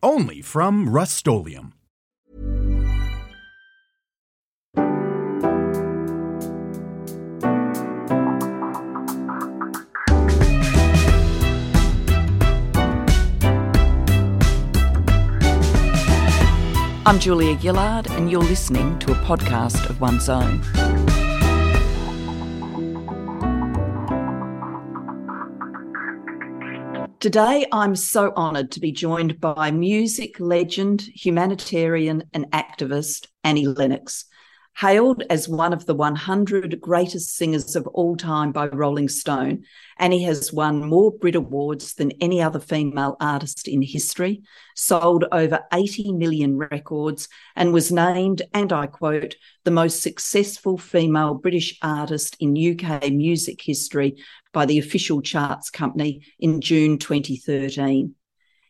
Only from Rust-Oleum I'm Julia Gillard, and you're listening to a podcast of one's own. Today, I'm so honoured to be joined by music legend, humanitarian, and activist Annie Lennox. Hailed as one of the 100 greatest singers of all time by Rolling Stone, Annie has won more Brit Awards than any other female artist in history, sold over 80 million records, and was named, and I quote, the most successful female British artist in UK music history by the official charts company in June 2013.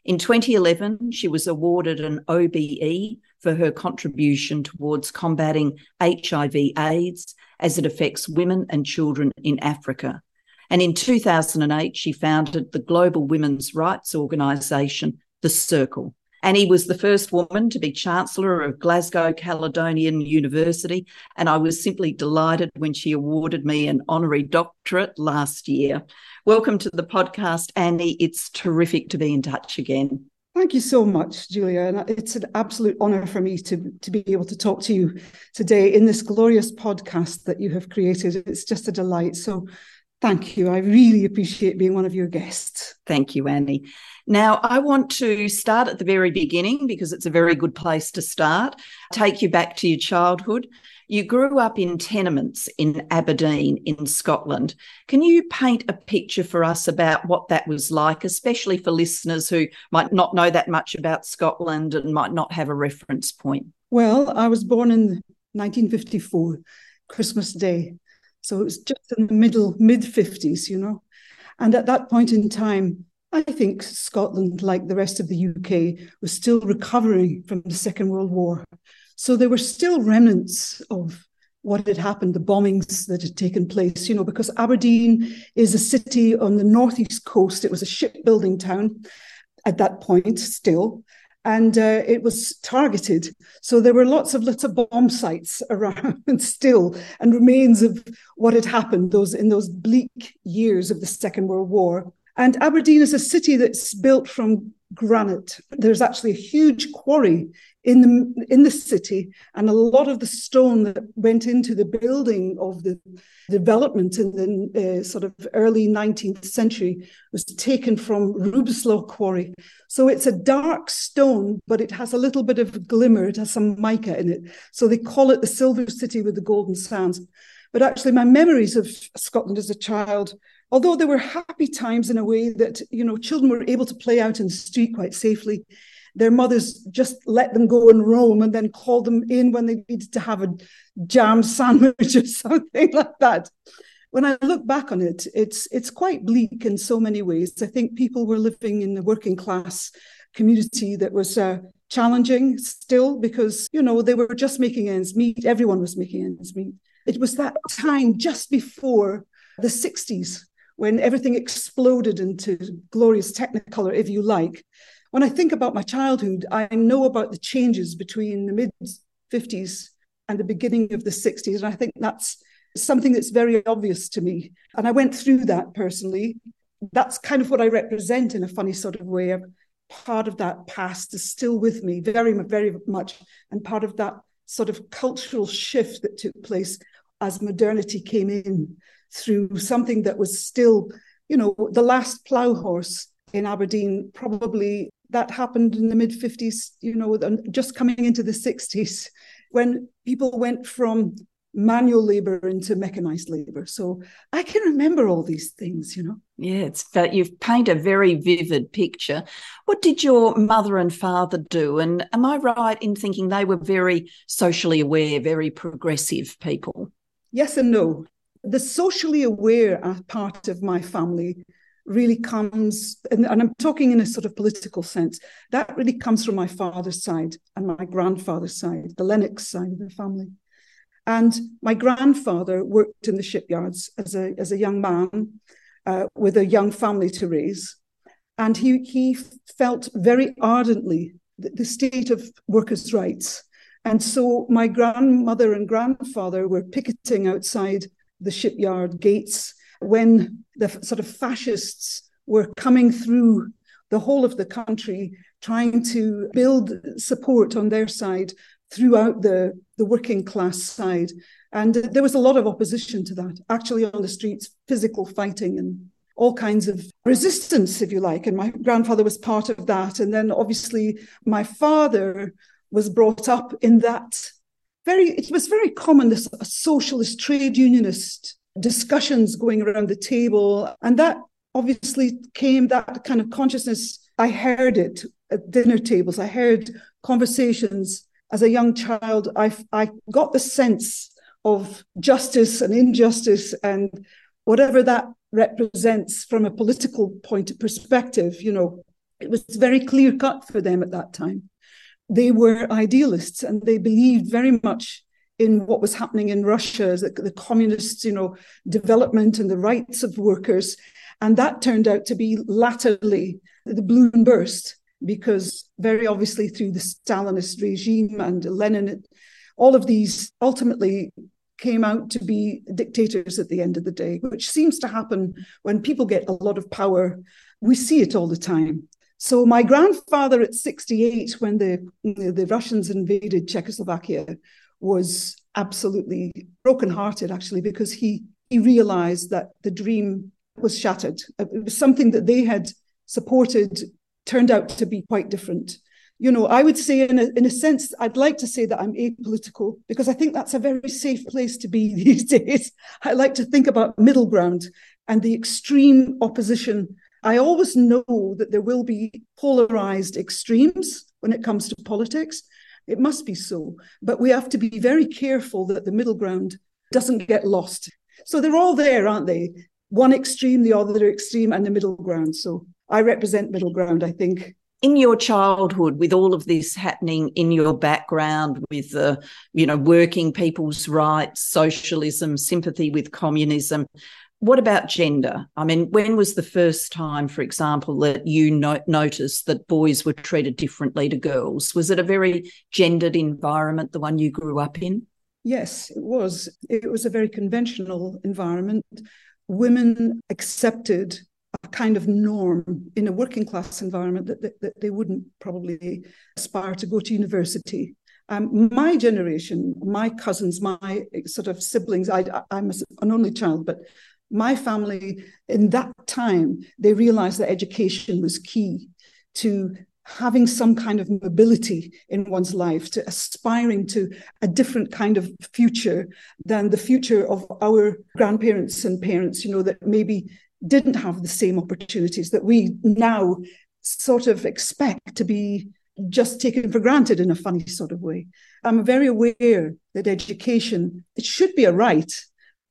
In 2011, she was awarded an OBE for her contribution towards combating HIV/AIDS as it affects women and children in Africa. And in 2008, she founded the global women's rights organisation, The Circle. Annie was the first woman to be Chancellor of Glasgow Caledonian University, and I was simply delighted when she awarded me an honorary doctorate last year. Welcome to the podcast, Annie. It's terrific to be in touch again. Thank you so much, Julia. And it's an absolute honor for me to, to be able to talk to you today in this glorious podcast that you have created. It's just a delight. So thank you. I really appreciate being one of your guests. Thank you, Annie. Now, I want to start at the very beginning because it's a very good place to start, take you back to your childhood. You grew up in tenements in Aberdeen, in Scotland. Can you paint a picture for us about what that was like, especially for listeners who might not know that much about Scotland and might not have a reference point? Well, I was born in 1954, Christmas Day. So it was just in the middle, mid 50s, you know. And at that point in time, I think Scotland, like the rest of the UK, was still recovering from the Second World War. So there were still remnants of what had happened, the bombings that had taken place, you know, because Aberdeen is a city on the northeast coast. It was a shipbuilding town at that point still, and uh, it was targeted. So there were lots of little bomb sites around still, and remains of what had happened those in those bleak years of the Second World War. And Aberdeen is a city that's built from granite. There's actually a huge quarry in the in the city, and a lot of the stone that went into the building of the development in the uh, sort of early 19th century was taken from Rubislaw Quarry. So it's a dark stone, but it has a little bit of glimmer. It has some mica in it. So they call it the Silver City with the golden sands. But actually, my memories of Scotland as a child although there were happy times in a way that you know children were able to play out in the street quite safely their mothers just let them go and roam and then called them in when they needed to have a jam sandwich or something like that. When I look back on it, it's it's quite bleak in so many ways. I think people were living in the working class community that was uh, challenging still because you know they were just making ends meet. Everyone was making ends meet. It was that time just before the 60s when everything exploded into glorious technicolor, if you like, when I think about my childhood, I know about the changes between the mid 50s and the beginning of the 60s. And I think that's something that's very obvious to me. And I went through that personally. That's kind of what I represent in a funny sort of way. Part of that past is still with me very, very much. And part of that sort of cultural shift that took place as modernity came in through something that was still, you know, the last plough horse in Aberdeen probably that happened in the mid 50s, you know, just coming into the 60s when people went from manual labor into mechanized labor. So I can remember all these things, you know. Yeah, it's you paint a very vivid picture. What did your mother and father do? And am I right in thinking they were very socially aware, very progressive people? Yes and no. The socially aware part of my family really comes, and, and, I'm talking in a sort of political sense, that really comes from my father's side and my grandfather's side, the Lennox side of the family. And my grandfather worked in the shipyards as a, as a young man uh, with a young family to raise. And he, he felt very ardently the, the state of workers' rights. And so my grandmother and grandfather were picketing outside the shipyard gates when the sort of fascists were coming through the whole of the country, trying to build support on their side throughout the, the working class side. And there was a lot of opposition to that, actually on the streets, physical fighting and all kinds of resistance, if you like. And my grandfather was part of that. And then obviously my father was brought up in that very, it was very common, this socialist trade unionist discussions going around the table. And that obviously came, that kind of consciousness, I heard it at dinner tables. I heard conversations as a young child. I, I got the sense of justice and injustice and whatever that represents from a political point of perspective, you know, it was very clear cut for them at that time. They were idealists and they believed very much in what was happening in Russia, the, the communist, you know, development and the rights of workers. And that turned out to be latterly the balloon burst because very obviously through the Stalinist regime and Lenin, all of these ultimately came out to be dictators at the end of the day, which seems to happen when people get a lot of power. We see it all the time. So my grandfather at 68, when the, the Russians invaded Czechoslovakia, was absolutely brokenhearted, actually, because he, he realized that the dream was shattered. Uh, it was something that they had supported, turned out to be quite different. You know, I would say, in a, in a sense, I'd like to say that I'm apolitical because I think that's a very safe place to be these days. I like to think about middle ground and the extreme opposition. I always know that there will be polarized extremes when it comes to politics. It must be so. But we have to be very careful that the middle ground doesn't get lost. So they're all there, aren't they? One extreme, the other extreme, and the middle ground. So I represent middle ground, I think. In your childhood, with all of this happening in your background, with the, you know, working people's rights, socialism, sympathy with communism, what about gender? I mean, when was the first time, for example, that you no- noticed that boys were treated differently to girls? Was it a very gendered environment, the one you grew up in? Yes, it was. It was a very conventional environment. Women accepted a kind of norm in a working class environment that, that, that they wouldn't probably aspire to go to university. Um, my generation, my cousins, my sort of siblings, I, I'm an only child, but my family in that time they realized that education was key to having some kind of mobility in one's life to aspiring to a different kind of future than the future of our grandparents and parents you know that maybe didn't have the same opportunities that we now sort of expect to be just taken for granted in a funny sort of way. I'm very aware that education it should be a right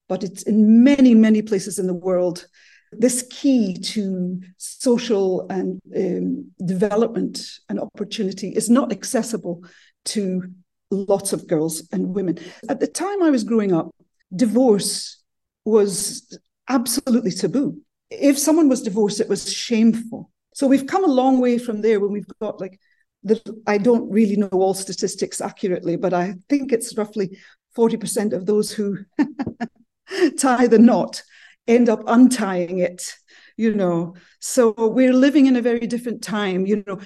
but it's in many, many places in the world. This key to social and um, development and opportunity is not accessible to lots of girls and women. At the time I was growing up, divorce was absolutely taboo. If someone was divorced, it was shameful. So we've come a long way from there when we've got like the, I don't really know all statistics accurately, but I think it's roughly 40% of those who tie the knot, end up untying it, you know. So we're living in a very different time, you know.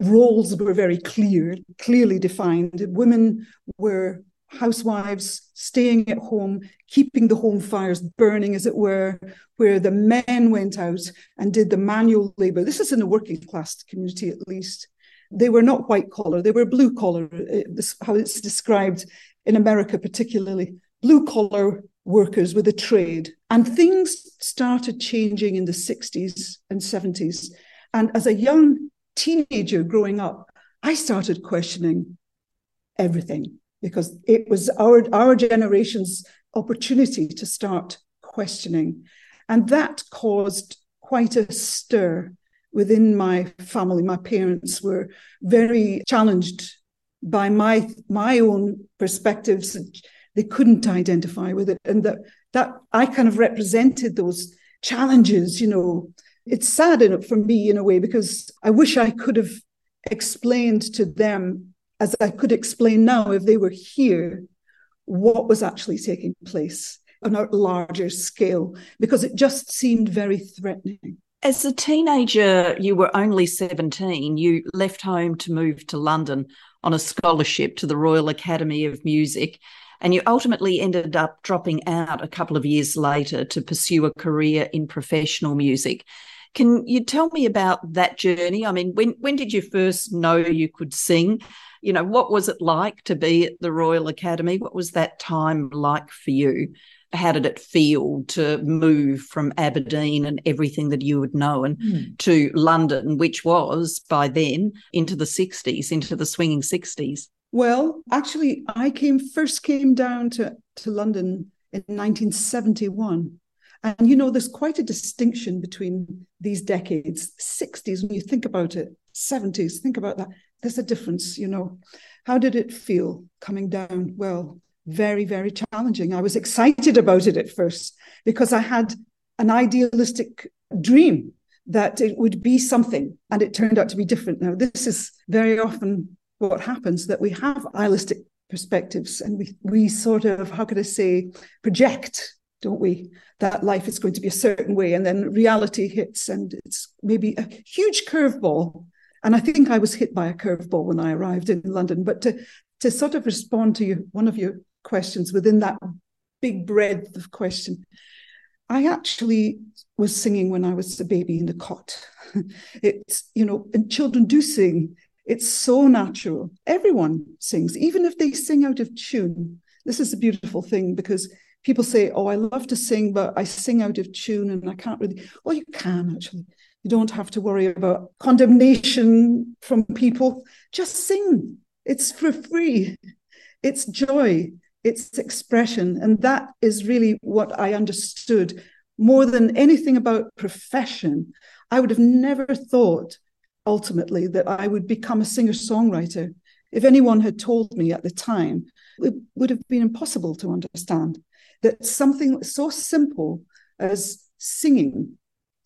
Roles were very clear, clearly defined. Women were housewives staying at home, keeping the home fires burning, as it were, where the men went out and did the manual labor. This is in the working class community, at least. They were not white collar, they were blue collar, how it's described in America, particularly. Blue collar workers with a trade. And things started changing in the 60s and 70s. And as a young teenager growing up, I started questioning everything because it was our, our generation's opportunity to start questioning. And that caused quite a stir within my family. My parents were very challenged by my my own perspectives. They couldn't identify with it, and that that I kind of represented those challenges. You know, it's sad in it for me in a way because I wish I could have explained to them as I could explain now if they were here what was actually taking place on a larger scale because it just seemed very threatening. As a teenager, you were only 17. You left home to move to London on a scholarship to the Royal Academy of Music. And you ultimately ended up dropping out a couple of years later to pursue a career in professional music. Can you tell me about that journey? I mean, when when did you first know you could sing? You know, what was it like to be at the Royal Academy? What was that time like for you? how did it feel to move from Aberdeen and everything that you had known mm. to London, which was by then into the 60s, into the swinging 60s? Well, actually, I came first came down to, to London in 1971. And you know, there's quite a distinction between these decades. 60s, when you think about it, 70s, think about that. There's a difference, you know. How did it feel coming down? Well, very, very challenging. I was excited about it at first because I had an idealistic dream that it would be something, and it turned out to be different. Now, this is very often what happens that we have idealistic perspectives and we, we sort of, how could I say, project, don't we, that life is going to be a certain way, and then reality hits, and it's maybe a huge curveball. And I think I was hit by a curveball when I arrived in London. But to to sort of respond to you, one of your questions within that big breadth of question. I actually was singing when I was a baby in the cot. It's, you know, and children do sing. It's so natural. Everyone sings, even if they sing out of tune. This is a beautiful thing because people say, Oh, I love to sing, but I sing out of tune and I can't really. Well, you can actually. You don't have to worry about condemnation from people. Just sing. It's for free. It's joy its expression. And that is really what I understood more than anything about profession. I would have never thought ultimately that I would become a singer songwriter. If anyone had told me at the time, it would have been impossible to understand that something so simple as singing,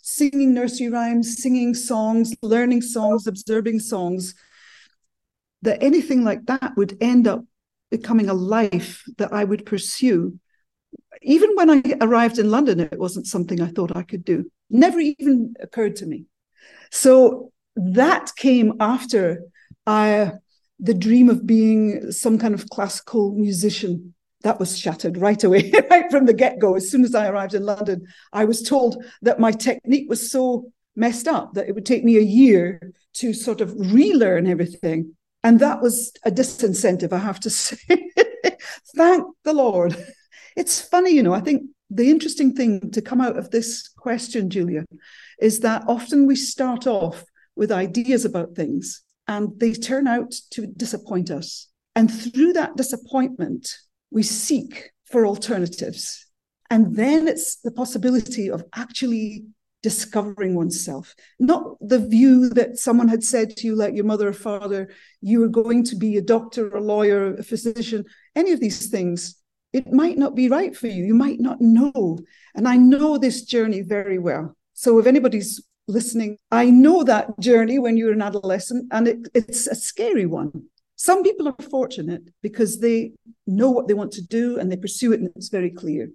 singing nursery rhymes, singing songs, learning songs, observing songs, that anything like that would end up becoming a life that I would pursue. Even when I arrived in London, it wasn't something I thought I could do. Never even occurred to me. So that came after I, the dream of being some kind of classical musician that was shattered right away, right from the get go. As soon as I arrived in London, I was told that my technique was so messed up that it would take me a year to sort of relearn everything. And that was a disincentive, I have to say. Thank the Lord. It's funny, you know, I think the interesting thing to come out of this question, Julia, is that often we start off with ideas about things and they turn out to disappoint us. And through that disappointment, we seek for alternatives. And then it's the possibility of actually discovering oneself, not the view that someone had said to you, like your mother or father, you were going to be a doctor, a lawyer, a physician, any of these things. It might not be right for you. You might not know. And I know this journey very well. So if anybody's listening, I know that journey when you're an adolescent, and it, it's a scary one. Some people are fortunate because they know what they want to do and they pursue it, and it's very clear.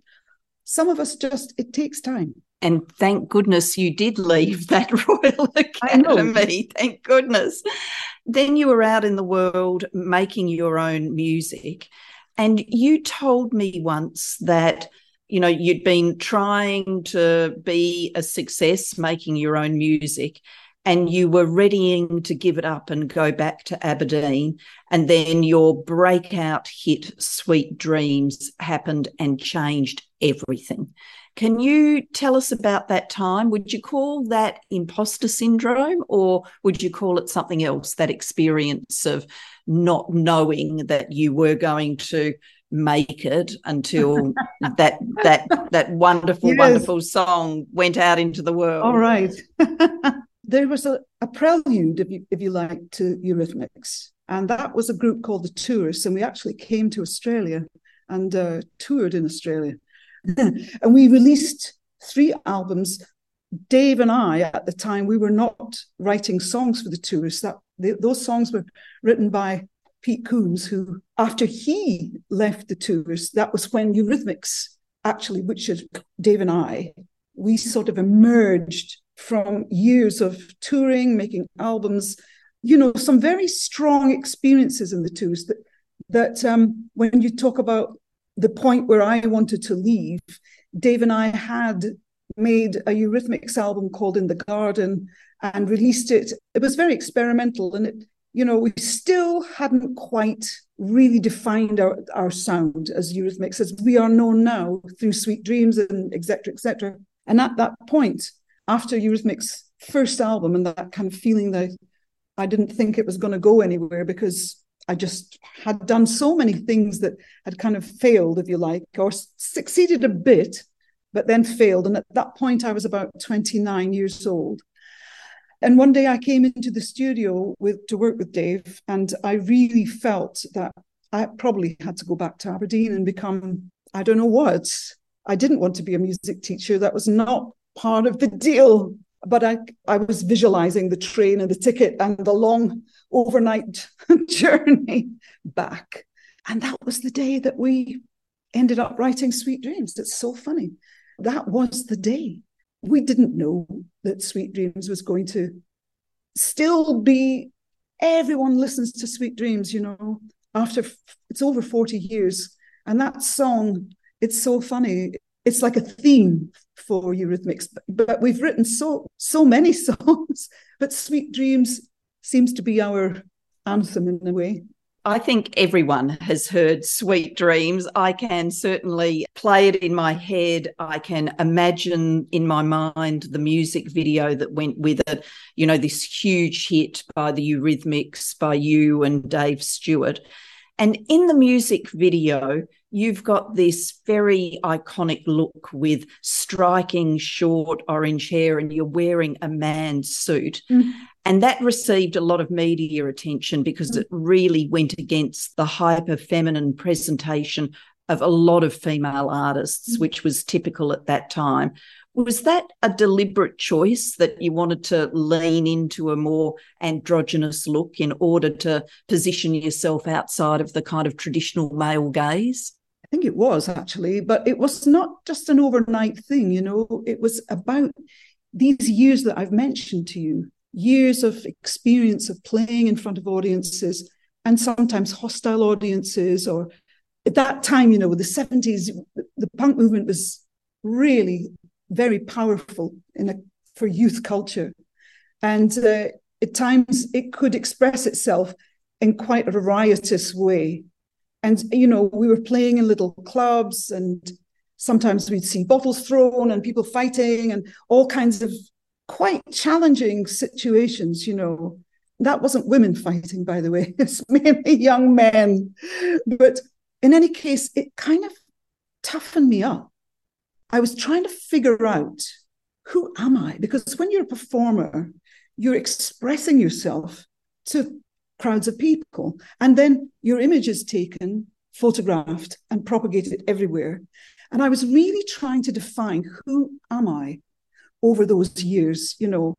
Some of us just, it takes time and thank goodness you did leave that Royal Academy. Thank goodness. Then you were out in the world making your own music. And you told me once that, you know, you'd been trying to be a success making your own music. and you were readying to give it up and go back to Aberdeen. And then your breakout hit, Sweet Dreams, happened and changed everything. Can you tell us about that time? Would you call that imposter syndrome or would you call it something else, that experience of not knowing that you were going to make it until that that that wonderful yes. wonderful song went out into the world. All right. There was a, a prelude if you if you like to eurythmics and that was a group called the tourists and we actually came to australia and uh, toured in australia. And we released three albums. Dave and i at the time we were not writing songs for the tourists that they, those songs were written by Peet Coombes, who, after he left the tours, that was when Eurythmics actually, which is Dave and I, we sort of emerged from years of touring, making albums, you know, some very strong experiences in the tours that that um, when you talk about the point where I wanted to leave, Dave and I had made a Eurythmics album called In the Garden and released it. It was very experimental and it you know, we still hadn't quite really defined our, our sound as Eurythmics as we are known now through Sweet Dreams and etc. etc. And at that point, after Eurythmics' first album and that kind of feeling that I didn't think it was going to go anywhere because I just had done so many things that had kind of failed, if you like, or succeeded a bit, but then failed. And at that point, I was about 29 years old. And one day I came into the studio with to work with Dave, and I really felt that I probably had to go back to Aberdeen and become I don't know what. I didn't want to be a music teacher. That was not part of the deal. But I, I was visualizing the train and the ticket and the long overnight journey back. And that was the day that we ended up writing Sweet Dreams. It's so funny. That was the day we didn't know that Sweet Dreams was going to still be everyone listens to Sweet Dreams, you know, after it's over 40 years. And that song, it's so funny. It's like a theme for Eurythmics, but we've written so so many songs, but Sweet Dreams seems to be our anthem in a way. I think everyone has heard Sweet Dreams. I can certainly play it in my head. I can imagine in my mind the music video that went with it. You know, this huge hit by the Eurythmics, by you and Dave Stewart. And in the music video, you've got this very iconic look with striking short orange hair, and you're wearing a man's suit. Mm. And that received a lot of media attention because mm. it really went against the hyper feminine presentation of a lot of female artists, mm. which was typical at that time. Was that a deliberate choice that you wanted to lean into a more androgynous look in order to position yourself outside of the kind of traditional male gaze? I think it was actually, but it was not just an overnight thing, you know, it was about these years that I've mentioned to you years of experience of playing in front of audiences and sometimes hostile audiences or at that time you know the 70s the punk movement was really very powerful in a for youth culture. And uh, at times it could express itself in quite a riotous way. And you know we were playing in little clubs and sometimes we'd see bottles thrown and people fighting and all kinds of quite challenging situations, you know. That wasn't women fighting, by the way, it's mainly young men. But in any case, it kind of toughened me up. I was trying to figure out who am I? Because when you're a performer, you're expressing yourself to crowds of people. And then your image is taken, photographed, and propagated everywhere. And I was really trying to define who am I? Over those years. You know,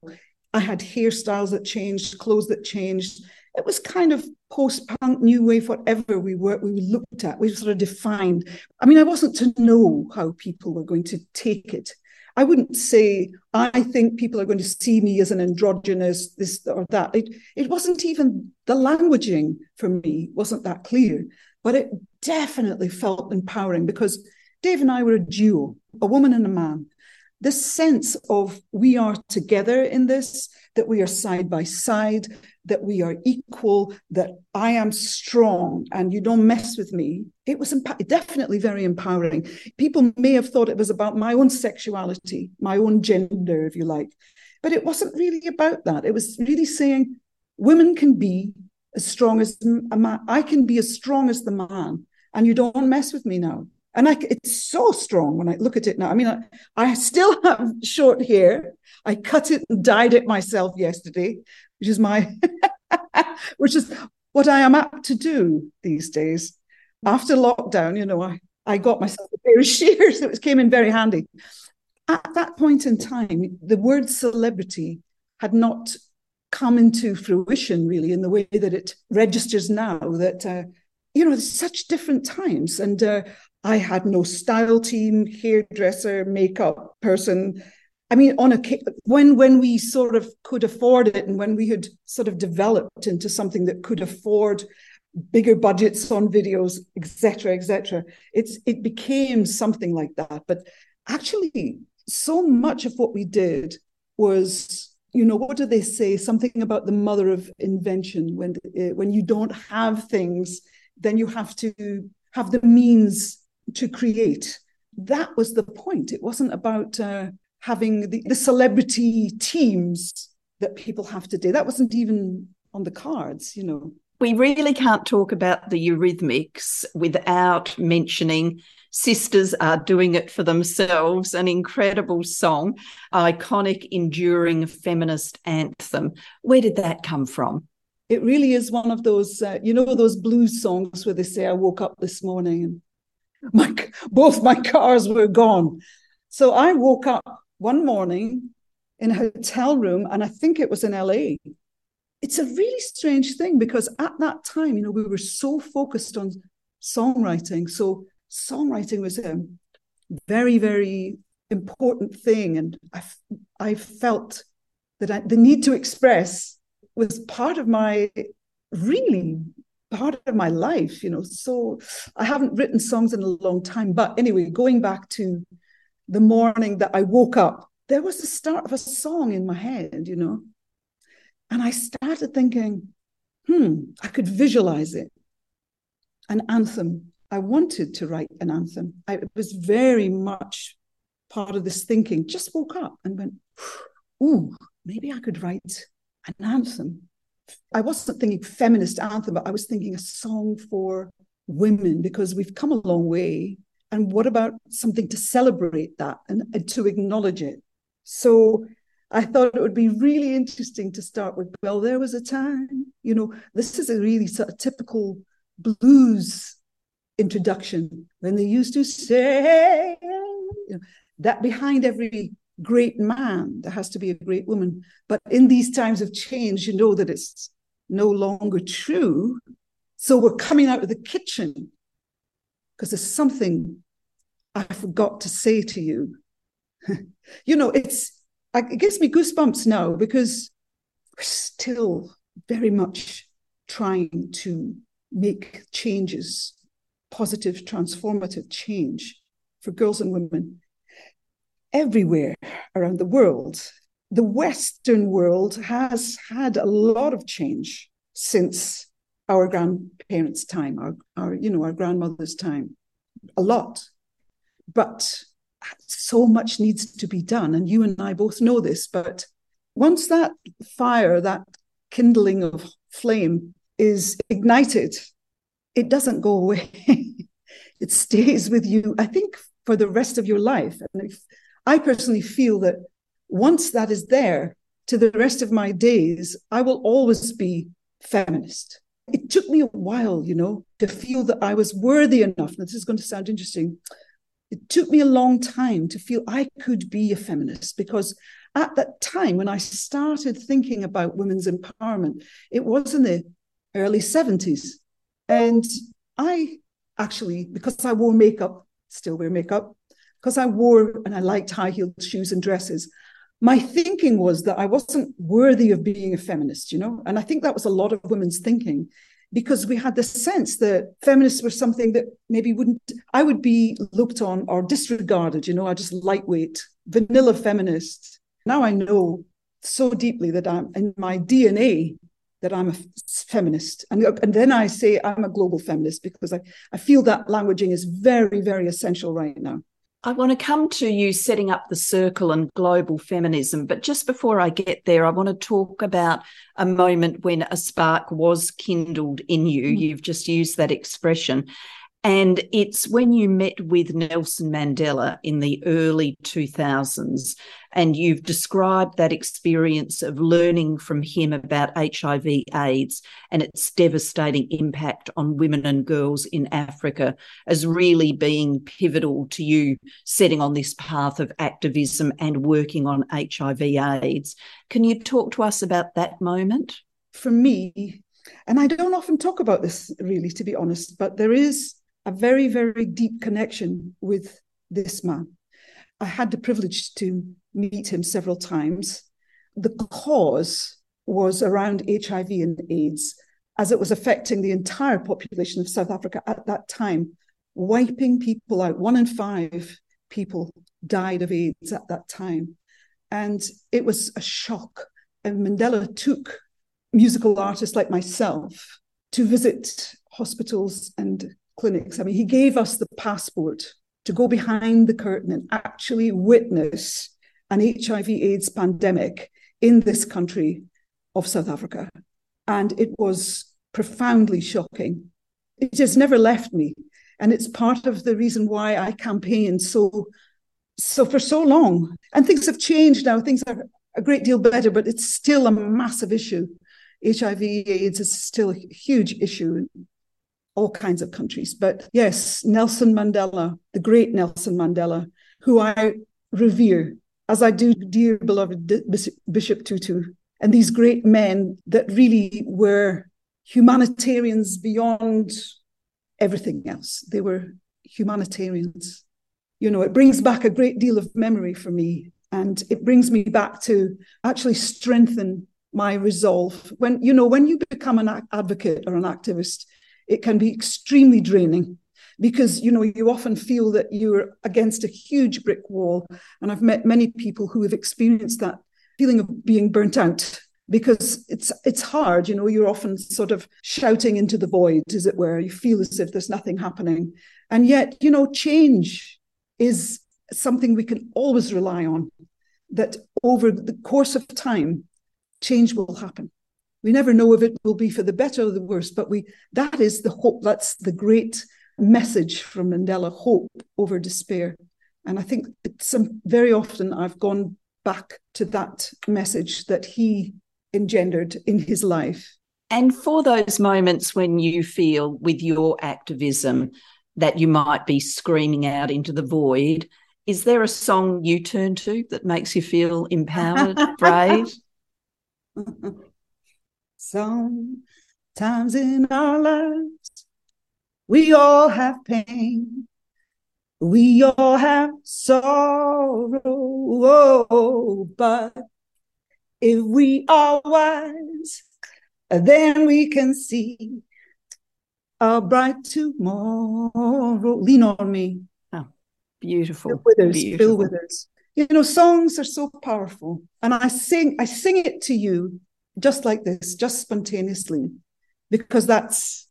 I had hairstyles that changed, clothes that changed. It was kind of post-punk, new wave, whatever we were, we looked at, we sort of defined. I mean, I wasn't to know how people were going to take it. I wouldn't say I think people are going to see me as an androgynous, this or that. It it wasn't even the languaging for me wasn't that clear, but it definitely felt empowering because Dave and I were a duo, a woman and a man, this sense of we are together in this, that we are side by side, that we are equal, that I am strong and you don't mess with me. It was emp- definitely very empowering. People may have thought it was about my own sexuality, my own gender, if you like, but it wasn't really about that. It was really saying women can be as strong as a man. I can be as strong as the man, and you don't mess with me now. And I, it's so strong when I look at it now. I mean, I, I still have short hair. I cut it and dyed it myself yesterday, which is my, which is what I am apt to do these days. After lockdown, you know, I, I got myself a pair of shears that came in very handy. At that point in time, the word celebrity had not come into fruition really in the way that it registers now that uh, you know there's such different times and uh, i had no style team hairdresser makeup person. I mean on a when when we sort of could afford it and when we had sort of developed into something that could afford bigger budgets on videos etc etc it's it became something like that. But actually so much of what we did was you know what do they say? Something about the mother of invention. When uh, when you don't have things then you have to have the means to create that was the point it wasn't about uh, having the, the celebrity teams that people have today that wasn't even on the cards you know we really can't talk about the Eurythmics without mentioning Sisters Are Doing It for Themselves, an incredible song, iconic, enduring feminist anthem. Where did that come from? It really is one of those, uh, you know, those blues songs where they say, I woke up this morning and my, both my cars were gone. So I woke up one morning in a hotel room, and I think it was in LA. It's a really strange thing because at that time, you know, we were so focused on songwriting. So songwriting was a very, very important thing. And I, I felt that I, the need to express was part of my really part of my life, you know. So I haven't written songs in a long time. But anyway, going back to the morning that I woke up, there was the start of a song in my head, you know. And I started thinking, hmm, I could visualize it. An anthem I wanted to write an anthem. I was very much part of this thinking. Just woke up and went, ooh, maybe I could write an anthem. I wasn't thinking feminist anthem, but I was thinking a song for women because we've come a long way. And what about something to celebrate that and, and to acknowledge it? So I thought it would be really interesting to start with, well, there was a time, you know, this is a really sort of typical blues introduction when they used to say you know, that behind every great man there has to be a great woman. But in these times of change you know that it's no longer true. So we're coming out of the kitchen because there's something i forgot to say to you. You know it's it gives me goosebumps now because we're still very much trying to make changes positive, transformative change for girls and women everywhere around the world. The Western world has had a lot of change since our grandparents' time, our, our you know, our grandmother's time, a lot. But so much needs to be done. And you and I both know this, but once that fire, that kindling of flame is ignited it doesn't go away. it stays with you, I think, for the rest of your life. And if, I personally feel that once that is there to the rest of my days, I will always be feminist. It took me a while, you know, to feel that I was worthy enough. Now, this is going to sound interesting. It took me a long time to feel I could be a feminist because at that time, when I started thinking about women's empowerment, it was in the early 70s. And I actually, because I wore makeup, still wear makeup, because I wore and I liked high heeled shoes and dresses, my thinking was that I wasn't worthy of being a feminist, you know? And I think that was a lot of women's thinking because we had the sense that feminists were something that maybe wouldn't, I would be looked on or disregarded, you know, I just lightweight vanilla feminist. Now I know so deeply that I'm in my DNA that I'm a feminist. And, and then I say I'm a global feminist because I, I feel that languaging is very, very essential right now. I want to come to you setting up the circle and global feminism. But just before I get there, I want to talk about a moment when a spark was kindled in you. Mm. You've just used that expression. And it's when you met with Nelson Mandela in the early 2000s, and you've described that experience of learning from him about HIV AIDS and its devastating impact on women and girls in Africa as really being pivotal to you setting on this path of activism and working on HIV AIDS. Can you talk to us about that moment? For me, and I don't often talk about this really, to be honest, but there is a very, very deep connection with this man. I had the privilege to meet him several times. The cause was around HIV and AIDS, as it was affecting the entire population of South Africa at that time, wiping people out. One in five people died of AIDS at that time. And it was a shock. And Mandela took musical artists like myself to visit hospitals and clinics. I mean, he gave us the passport to go behind the curtain and actually witness an HIV AIDS pandemic in this country of South Africa. And it was profoundly shocking. It has never left me. And it's part of the reason why I campaigned so so for so long. And things have changed now. Things are a great deal better, but it's still a massive issue. HIV AIDS is still a huge issue all kinds of countries. But yes, Nelson Mandela, the great Nelson Mandela, who I revere, as I do dear beloved Bishop Tutu, and these great men that really were humanitarians beyond everything else. They were humanitarians. You know, it brings back a great deal of memory for me. And it brings me back to actually strengthen my resolve. When, you know, when you become an advocate or an activist, it can be extremely draining because you know you often feel that you're against a huge brick wall. And i've met many people who have experienced that feeling of being burnt out because it's it's hard you know you're often sort of shouting into the void as it were. You feel as if there's nothing happening. And yet you know change is something we can always rely on that over the course of time change will happen we never know if it will be for the better or the worse, but we that is the hope. That's the great message from Mandela: hope over despair. And I think some very often I've gone back to that message that he engendered in his life. And for those moments when you feel with your activism that you might be screaming out into the void, is there a song you turn to that makes you feel empowered, brave? Sometimes in our lives, we all have pain. We all have sorrow, but if we are wise, then we can see a bright tomorrow. Lean on me. Oh, beautiful. Bill Withers, beautiful. Bill Withers. You know, songs are so powerful. And I sing, I sing it to you just like this, just spontaneously, because that's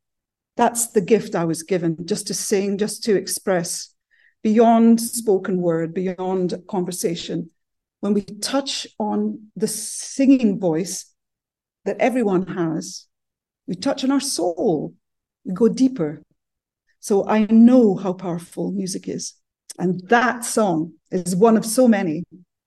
that's the gift I was given, just to sing, just to express beyond spoken word, beyond conversation. When we touch on the singing voice that everyone has, we touch on our soul, we go deeper. So I know how powerful music is. And that song is one of so many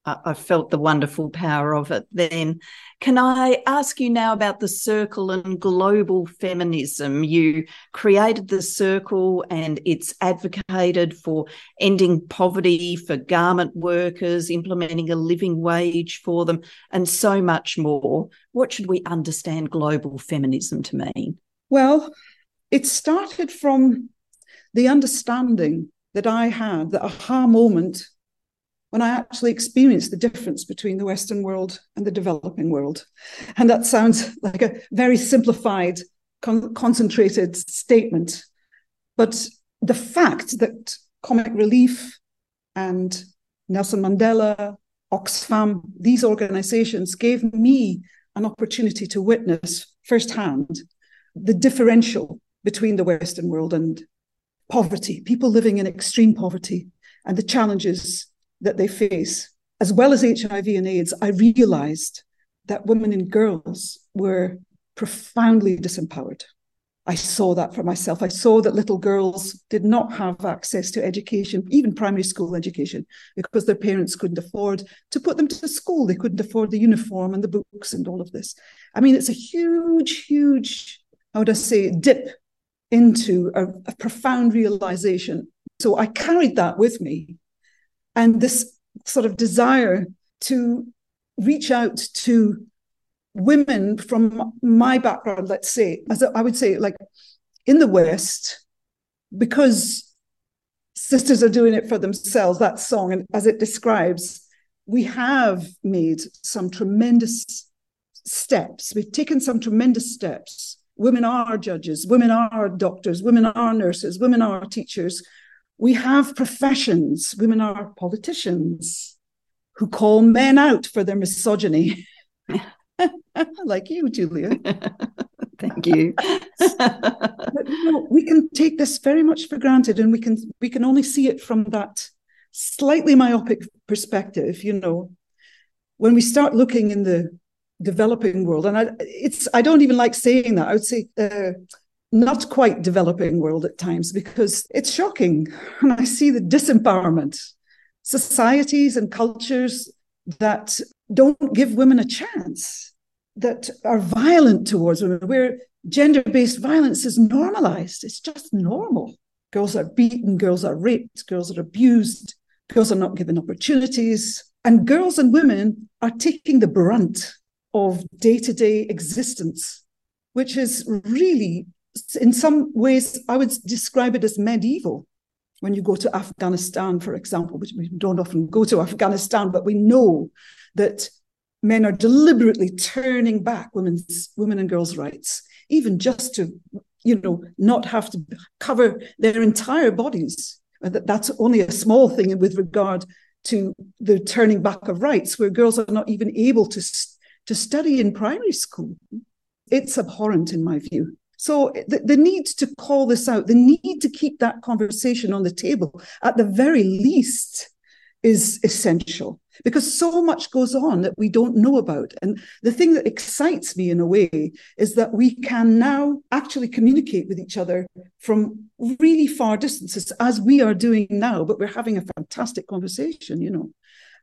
I felt the wonderful power of it then. Can I ask you now about the circle and global feminism? You created the circle and it's advocated for ending poverty for garment workers, implementing a living wage for them, and so much more. What should we understand global feminism to mean? Well, it started from the understanding that I had, the aha moment when I actually experienced the difference between the Western world and the developing world. And that sounds like a very simplified, con- concentrated statement. But the fact that comic relief and Nelson Mandela, Oxfam, these organizations gave me an opportunity to witness firsthand the differential between the Western world and poverty, people living in extreme poverty, and the challenges that they face. As well as HIV and AIDS, I realized that women and girls were profoundly disempowered. I saw that for myself. I saw that little girls did not have access to education, even primary school education, because their parents couldn't afford to put them to school. They couldn't afford the uniform and the books and all of this. I mean, it's a huge, huge, how would I say, dip into a, a profound realization. So I carried that with me. And this sort of desire to reach out to women from my background, let's say, as I would say, like in the West, because sisters are doing it for themselves, that song, and as it describes, we have made some tremendous steps. We've taken some tremendous steps. Women are judges, women are doctors, women are nurses, women are teachers. We have professions, women are politicians who call men out for their misogyny. like you, Julia. Thank you. but, you know, we can take this very much for granted, and we can we can only see it from that slightly myopic perspective. You know, when we start looking in the developing world, and I, it's I don't even like saying that. I would say. Uh, not quite developing world at times because it's shocking. And I see the disempowerment, societies and cultures that don't give women a chance that are violent towards women, where gender based violence is normalized. It's just normal. Girls are beaten, girls are raped, girls are abused, girls are not given opportunities. And girls and women are taking the brunt of day to day existence, which is really, in some ways, I would describe it as medieval. When you go to Afghanistan, for example, which we don't often go to Afghanistan, but we know that men are deliberately turning back women's women and girls' rights, even just to, you know, not have to cover their entire bodies. That's only a small thing with regard to the turning back of rights, where girls are not even able to, to study in primary school. It's abhorrent, in my view. So the, the need to call this out, the need to keep that conversation on the table, at the very least, is essential because so much goes on that we don't know about. And the thing that excites me in a way is that we can now actually communicate with each other from really far distances, as we are doing now, but we're having a fantastic conversation, you know.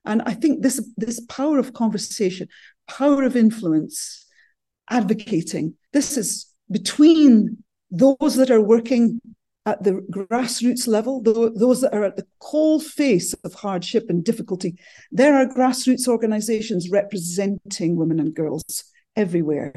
And I think this, this power of conversation, power of influence, advocating, this is between those that are working at the grassroots level, those that are at the coal face of hardship and difficulty, there are grassroots organizations representing women and girls everywhere.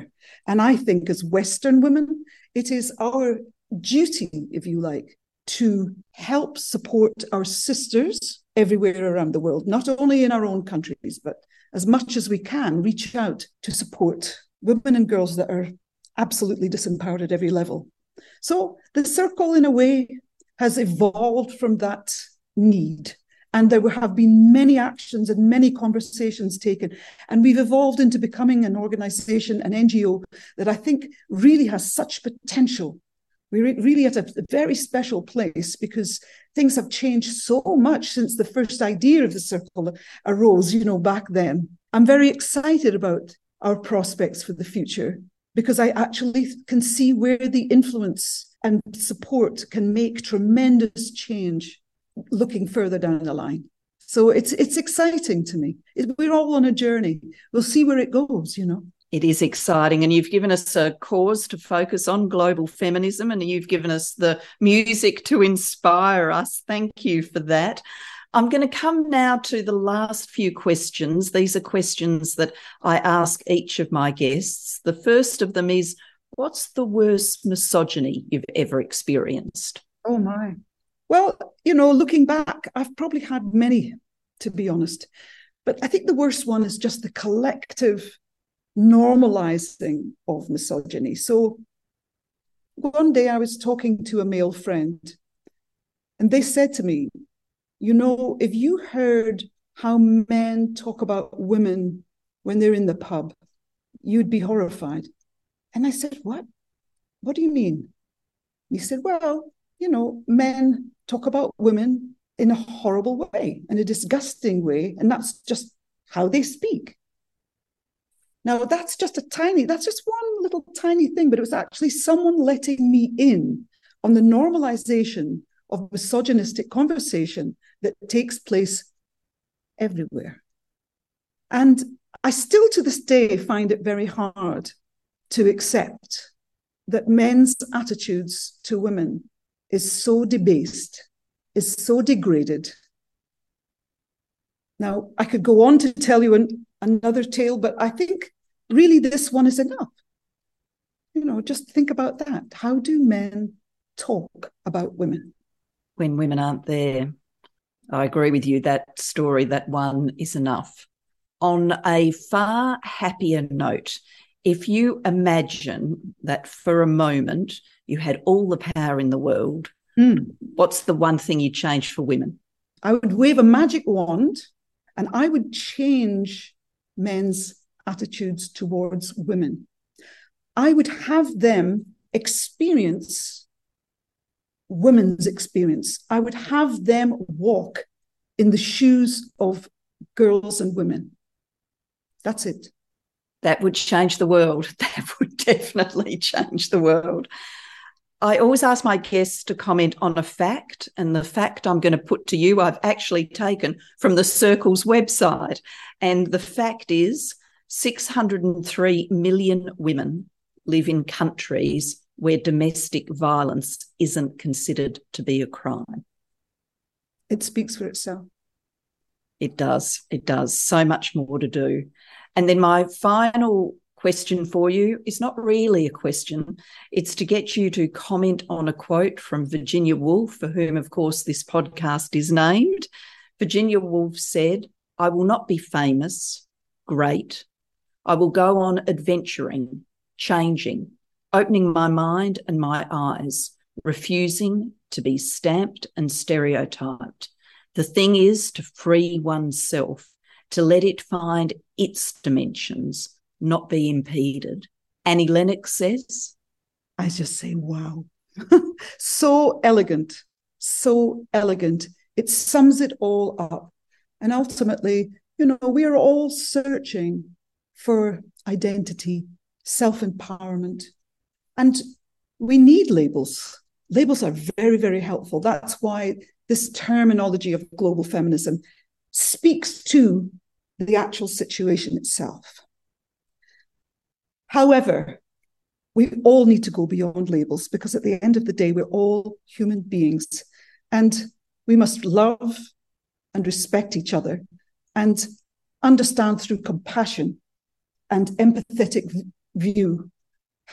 And I think as Western women, it is our duty, if you like, to help support our sisters everywhere around the world, not only in our own countries, but as much as we can, reach out to support women and girls that are absolutely disempowered at every level. So the circle, in a way, has evolved from that need. And there have been many actions and many conversations taken. And we've evolved into becoming an organization, an NGO that I think really has such potential. We're really at a very special place because things have changed so much since the first idea of the circle arose, you know, back then. I'm very excited about our prospects for the future because I actually can see where the influence and support can make tremendous change looking further down the line. So it's it's exciting to me. It, we're all on a journey. We'll see where it goes, you know. It is exciting. And you've given us a cause to focus on global feminism, and you've given us the music to inspire us. Thank you for that. I'm going to come now to the last few questions. These are questions that I ask each of my guests. The first of them is What's the worst misogyny you've ever experienced? Oh, my. Well, you know, looking back, I've probably had many, to be honest. But I think the worst one is just the collective normalizing of misogyny. So one day I was talking to a male friend, and they said to me, you know, if you heard how men talk about women when they're in the pub, you'd be horrified. And I said, What? What do you mean? He said, Well, you know, men talk about women in a horrible way, in a disgusting way, and that's just how they speak. Now, that's just a tiny, that's just one little tiny thing, but it was actually someone letting me in on the normalization of misogynistic conversation that takes place everywhere. And I still to this day find it very hard to accept that men's attitudes to women is so debased, is so degraded. Now, I could go on to tell you an, another tale, but I think really this one is enough. You know, just think about that. How do men talk about women? When women aren't there. I agree with you. That story, that one is enough. On a far happier note, if you imagine that for a moment you had all the power in the world, mm. what's the one thing you'd change for women? I would wave a magic wand and I would change men's attitudes towards women. I would have them experience women's experience. I would have them walk in the shoes of girls and women. That's it. That would change the world. That would definitely change the world. I always ask my guests to comment on a fact, and the fact I'm going to put to you, I've actually taken from the Circle's website. And the fact is 603 million women live in countries where domestic violence isn't considered to be a crime. It speaks for itself. It does. It does. So much more to do. And then my final question for you is not really a question. It's to get you to comment on a quote from Virginia Woolf, for whom, of course, this podcast is named. Virginia Woolf said, I will not be famous, great. I will go on adventuring, changing, opening my mind and my eyes, refusing to be stamped and stereotyped. The thing is to free oneself to let it find its dimensions, not be impeded. Annie Lennox says, I just say, wow. so elegant, so elegant. It sums it all up. And ultimately, you know, we are all searching for identity, self empowerment. And we need labels. Labels are very, very helpful. That's why this terminology of global feminism speaks to the actual situation itself. However, we all need to go beyond labels because at the end of the day, we're all human beings and we must love and respect each other and understand through compassion and empathetic view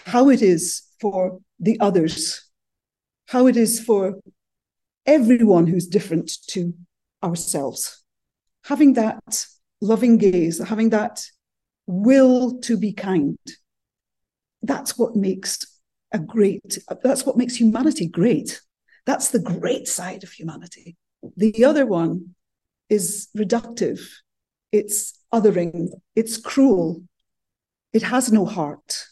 how it is for the others, how it is for everyone who's different to ourselves. Having that loving gaze, having that will to be kind. That's what makes a great, that's what makes humanity great. That's the great side of humanity. The other one is reductive, it's othering, it's cruel, it has no heart.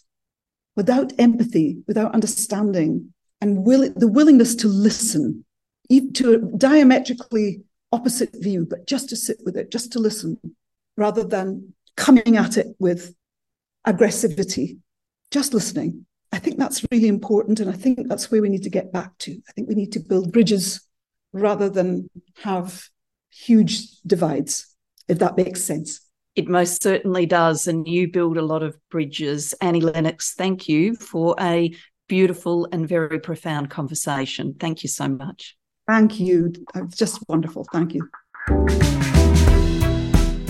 Without empathy, without understanding, and will, the willingness to listen, to a diametrically opposite view, but just to sit with it, just to listen, rather than coming at it with aggressivity, just listening. I think that's really important. And I think that's where we need to get back to. I think we need to build bridges rather than have huge divides, if that makes sense. It most certainly does. And you build a lot of bridges. Annie Lennox, thank you for a beautiful and very profound conversation. Thank you so much. Thank you. It's just wonderful. Thank you.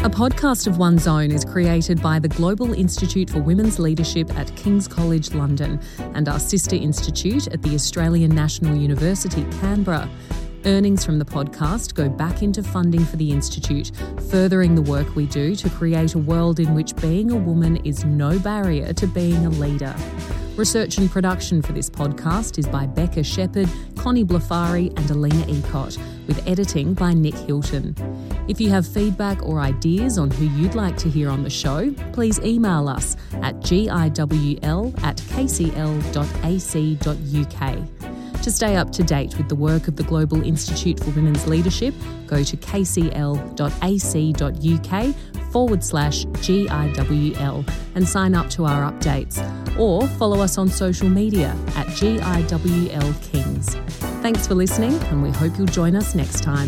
A podcast of one's own is created by the Global Institute for Women's Leadership at King's College London and our sister institute at the Australian National University, Canberra. Earnings from the podcast go back into funding for the Institute, furthering the work we do to create a world in which being a woman is no barrier to being a leader. Research and production for this podcast is by Becca Shepherd, Connie Blafari, and Alina Ecott with editing by Nick Hilton. If you have feedback or ideas on who you'd like to hear on the show, please email us at giwl at kcl.ac.uk. To stay up to date with the work of the Global Institute for Women's Leadership, go to kcl.ac.uk forward slash GIWL and sign up to our updates. Or follow us on social media at GIWL Kings. Thanks for listening, and we hope you'll join us next time.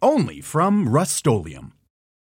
Only from Rust